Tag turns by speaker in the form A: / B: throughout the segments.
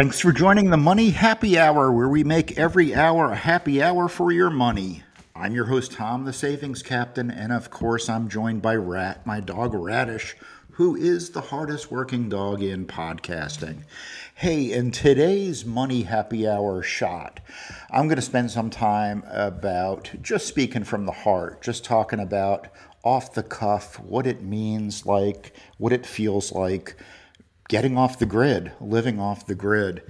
A: Thanks for joining the Money Happy Hour, where we make every hour a happy hour for your money. I'm your host, Tom, the Savings Captain, and of course, I'm joined by Rat, my dog Radish, who is the hardest working dog in podcasting. Hey, in today's Money Happy Hour shot, I'm going to spend some time about just speaking from the heart, just talking about off the cuff, what it means like, what it feels like getting off the grid, living off the grid.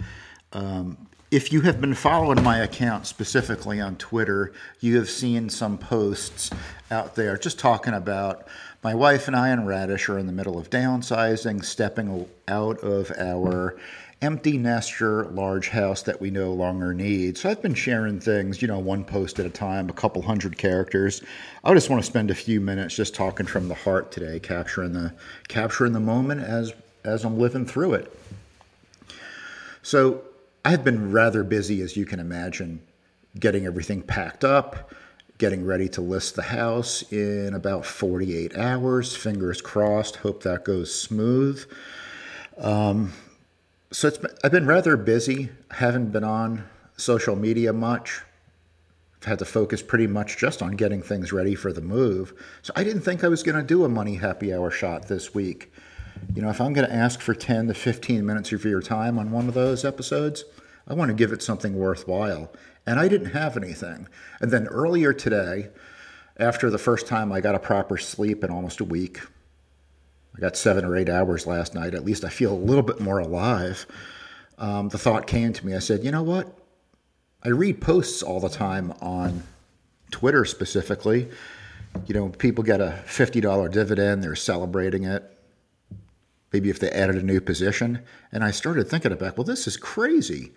A: Um, if you have been following my account specifically on Twitter, you have seen some posts out there just talking about my wife and I and Radish are in the middle of downsizing, stepping out of our empty nester large house that we no longer need. So I've been sharing things, you know, one post at a time, a couple hundred characters. I just want to spend a few minutes just talking from the heart today, capturing the capturing the moment as as I'm living through it. So I've been rather busy, as you can imagine, getting everything packed up, getting ready to list the house in about 48 hours. Fingers crossed. Hope that goes smooth. Um, so it's been, I've been rather busy. Haven't been on social media much. I've had to focus pretty much just on getting things ready for the move. So I didn't think I was going to do a money happy hour shot this week. You know, if I'm going to ask for 10 to 15 minutes of your time on one of those episodes, I want to give it something worthwhile. And I didn't have anything. And then earlier today, after the first time I got a proper sleep in almost a week, I got seven or eight hours last night. At least I feel a little bit more alive. Um, the thought came to me. I said, you know what? I read posts all the time on Twitter specifically. You know, people get a $50 dividend, they're celebrating it maybe if they added a new position. And I started thinking about, well, this is crazy.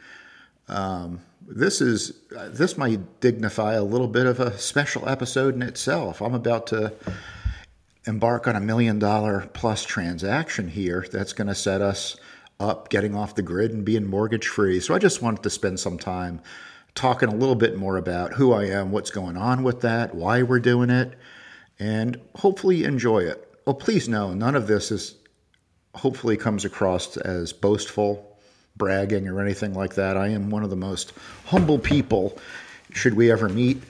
A: Um, this is this might dignify a little bit of a special episode in itself. I'm about to embark on a million dollar plus transaction here that's going to set us up getting off the grid and being mortgage free. So I just wanted to spend some time talking a little bit more about who I am, what's going on with that, why we're doing it, and hopefully enjoy it. Well, please know none of this is hopefully comes across as boastful, bragging, or anything like that. I am one of the most humble people, should we ever meet,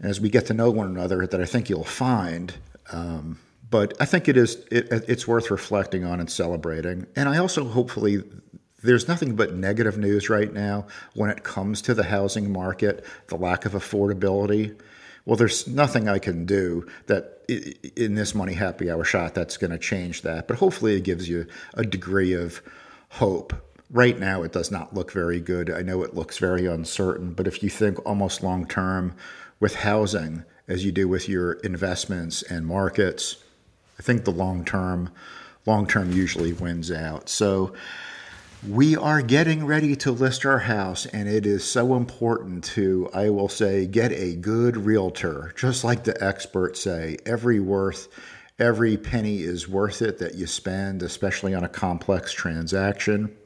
A: as we get to know one another, that I think you'll find. Um, but I think it is it, it's worth reflecting on and celebrating. And I also hopefully there's nothing but negative news right now when it comes to the housing market, the lack of affordability well, there's nothing I can do that in this money happy hour shot that's going to change that. But hopefully, it gives you a degree of hope. Right now, it does not look very good. I know it looks very uncertain, but if you think almost long term with housing as you do with your investments and markets, I think the long term long term usually wins out. So we are getting ready to list our house, and it is so important to, I will say, get a good realtor. Just like the experts say, every worth, every penny is worth it that you spend, especially on a complex transaction.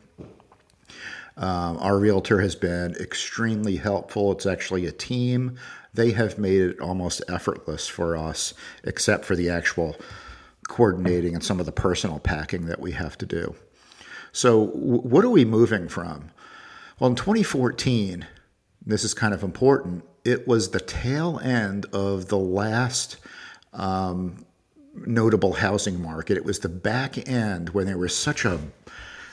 A: Um, our realtor has been extremely helpful. It's actually a team. They have made it almost effortless for us, except for the actual coordinating and some of the personal packing that we have to do. So, what are we moving from? Well, in 2014, this is kind of important, it was the tail end of the last um, notable housing market. It was the back end when there was such a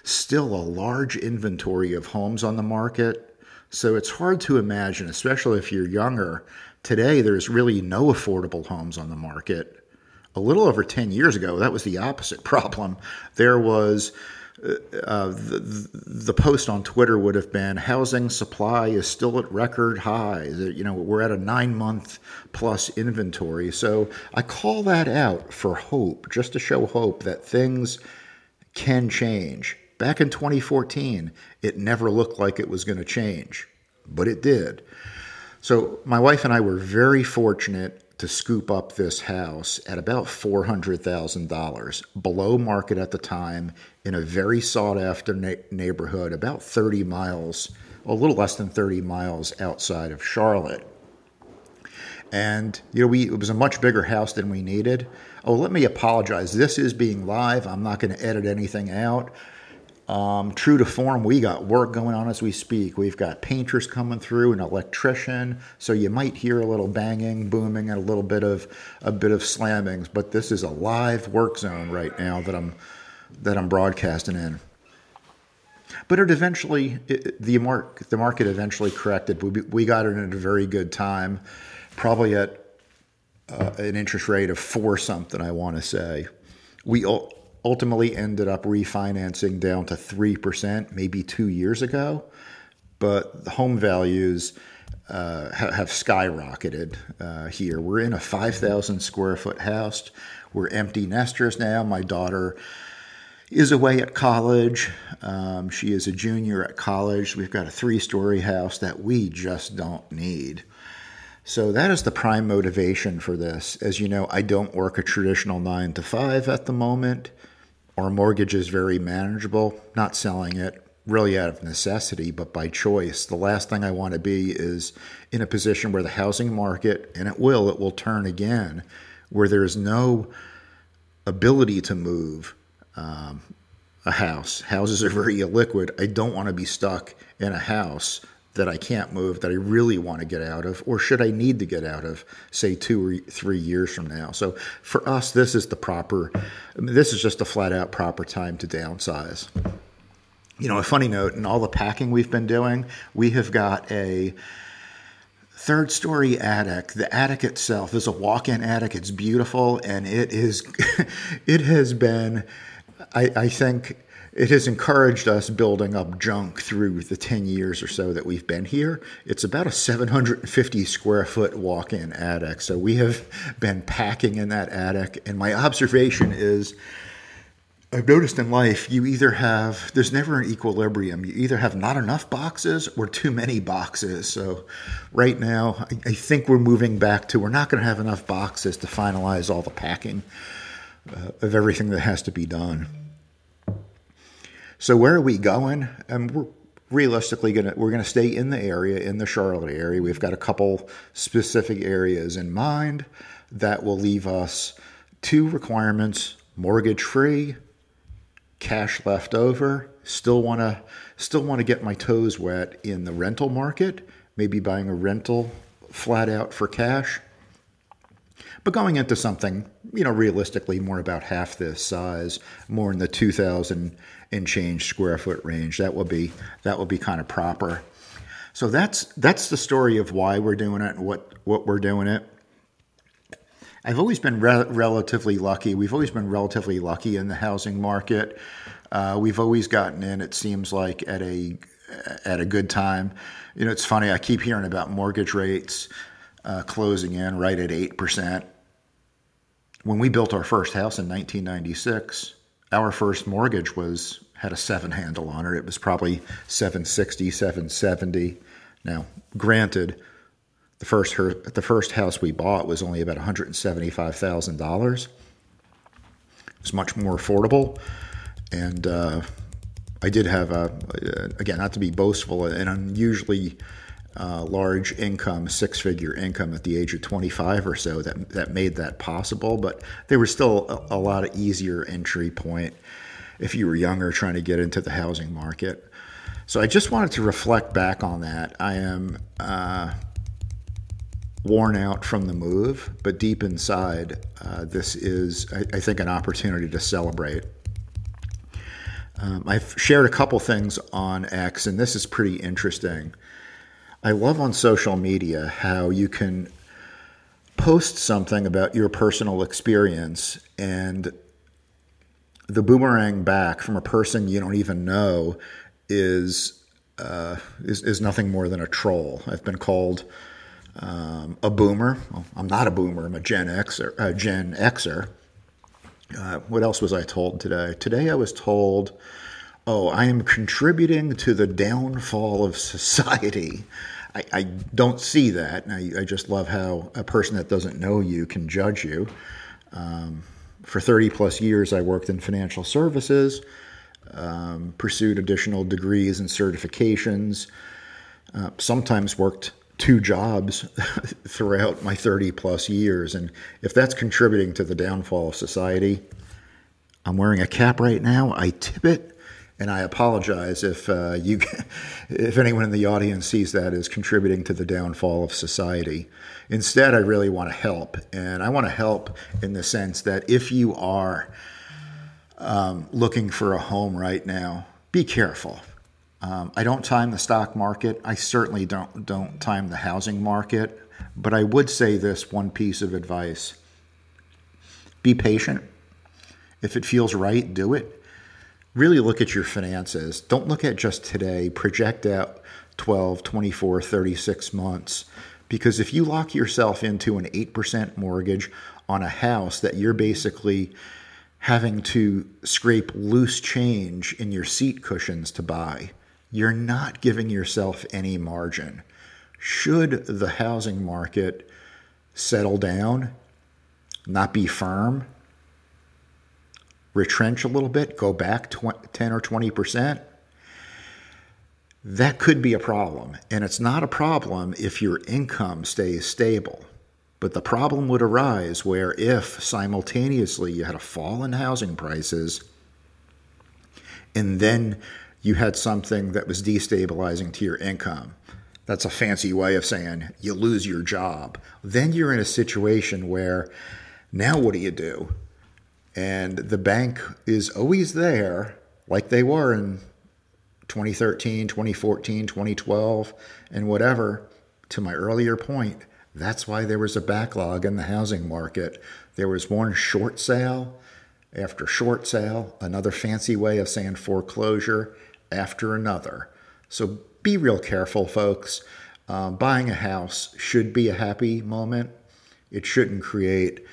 A: still a large inventory of homes on the market. So it's hard to imagine, especially if you're younger. Today, there's really no affordable homes on the market. A little over 10 years ago, that was the opposite problem. There was uh, the, the post on Twitter would have been housing supply is still at record highs. You know, we're at a nine month plus inventory. So I call that out for hope, just to show hope that things can change. Back in 2014, it never looked like it was going to change, but it did. So my wife and I were very fortunate to scoop up this house at about $400,000, below market at the time, in a very sought after na- neighborhood, about 30 miles, a little less than 30 miles outside of Charlotte. And you know, we it was a much bigger house than we needed. Oh, let me apologize. This is being live. I'm not going to edit anything out. Um, true to form, we got work going on as we speak. We've got painters coming through, an electrician, so you might hear a little banging, booming, and a little bit of a bit of slammings. But this is a live work zone right now that I'm that I'm broadcasting in. But it eventually, it, the mark the market eventually corrected. We we got it at a very good time, probably at uh, an interest rate of four something. I want to say we ultimately ended up refinancing down to 3% maybe two years ago. But the home values uh, have skyrocketed uh, here. We're in a 5,000 square foot house. We're empty nesters now. My daughter is away at college. Um, she is a junior at college. We've got a three story house that we just don't need. So that is the prime motivation for this. As you know, I don't work a traditional nine to five at the moment. Our mortgage is very manageable, not selling it really out of necessity, but by choice. The last thing I want to be is in a position where the housing market, and it will, it will turn again, where there is no ability to move um, a house. Houses are very illiquid. I don't want to be stuck in a house that I can't move that I really want to get out of, or should I need to get out of, say, two or three years from now. So for us, this is the proper, this is just a flat out proper time to downsize. You know, a funny note in all the packing we've been doing, we have got a third story attic. The attic itself is a walk in attic. It's beautiful and it is, it has been, I, I think, it has encouraged us building up junk through the 10 years or so that we've been here. It's about a 750 square foot walk in attic. So we have been packing in that attic. And my observation is I've noticed in life, you either have, there's never an equilibrium. You either have not enough boxes or too many boxes. So right now, I, I think we're moving back to we're not going to have enough boxes to finalize all the packing uh, of everything that has to be done. So where are we going? And we're realistically going to we're going to stay in the area in the Charlotte area. We've got a couple specific areas in mind that will leave us two requirements: mortgage free, cash left over. Still want to still want to get my toes wet in the rental market. Maybe buying a rental flat out for cash. But going into something, you know, realistically more about half this size, more in the 2,000 and change square foot range. That will be that will be kind of proper. So that's that's the story of why we're doing it and what what we're doing it. I've always been re- relatively lucky. We've always been relatively lucky in the housing market. Uh, we've always gotten in. It seems like at a at a good time. You know, it's funny. I keep hearing about mortgage rates uh, closing in right at eight percent. When we built our first house in 1996, our first mortgage was had a seven handle on it. It was probably 760, 770. Now, granted, the first her, the first house we bought was only about $175,000. It was much more affordable, and uh, I did have a again not to be boastful, an unusually uh, large income, six figure income at the age of 25 or so that that made that possible. But there was still a, a lot of easier entry point if you were younger trying to get into the housing market. So I just wanted to reflect back on that. I am uh, worn out from the move, but deep inside, uh, this is, I, I, think, an opportunity to celebrate. Um, I've shared a couple things on X, and this is pretty interesting. I love on social media how you can post something about your personal experience and the boomerang back from a person you don't even know is uh, is, is nothing more than a troll. I've been called um, a boomer. Well, I'm not a boomer. I'm a Gen Xer. A Gen Xer. Uh, what else was I told today? Today I was told, "Oh, I am contributing to the downfall of society." I, I don't see that. I, I, just love how a person that doesn't know you can judge you. Um, for 30 plus years, I worked in financial services, um, pursued additional degrees and certifications, uh, sometimes worked two jobs throughout my 30 plus years. And if that's contributing to the downfall of society, I'm wearing a cap right now. I tip it. And I apologize if uh, you, if anyone in the audience sees that as contributing to the downfall of society. Instead, I really want to help, and I want to help in the sense that if you are um, looking for a home right now, be careful. Um, I don't time the stock market. I certainly don't don't time the housing market. But I would say this one piece of advice: be patient. If it feels right, do it. Really look at your finances. Don't look at just today. Project out 12, 24, 36 months. Because if you lock yourself into an 8% mortgage on a house that you're basically having to scrape loose change in your seat cushions to buy, you're not giving yourself any margin. Should the housing market settle down, not be firm, retrench a little bit, go back 10 or 20%, that could be a problem. And it's not a problem if your income stays stable. But the problem would arise where if simultaneously you had a fall in housing prices and then you had something that was destabilizing to your income. That's a fancy way of saying you lose your job. Then you're in a situation where now what do you do? And the bank is always there, like they were in 2013, 2014, 2012, and whatever. To my earlier point, that's why there was a backlog in the housing market. There was one short sale after short sale, another fancy way of saying foreclosure after another. So be real careful, folks. Um, buying a house should be a happy moment. It shouldn't create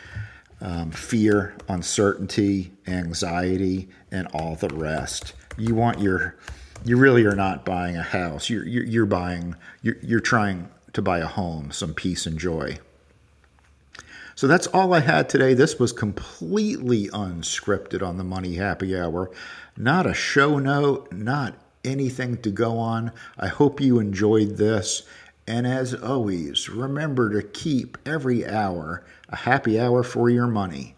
A: um, fear, uncertainty, anxiety, and all the rest. You want your, you really are not buying a house. You're, you're, you're buying, you're, you're trying to buy a home, some peace and joy. So that's all I had today. This was completely unscripted on the Money Happy Hour. Not a show note, not anything to go on. I hope you enjoyed this. And as always, remember to keep every hour a happy hour for your money.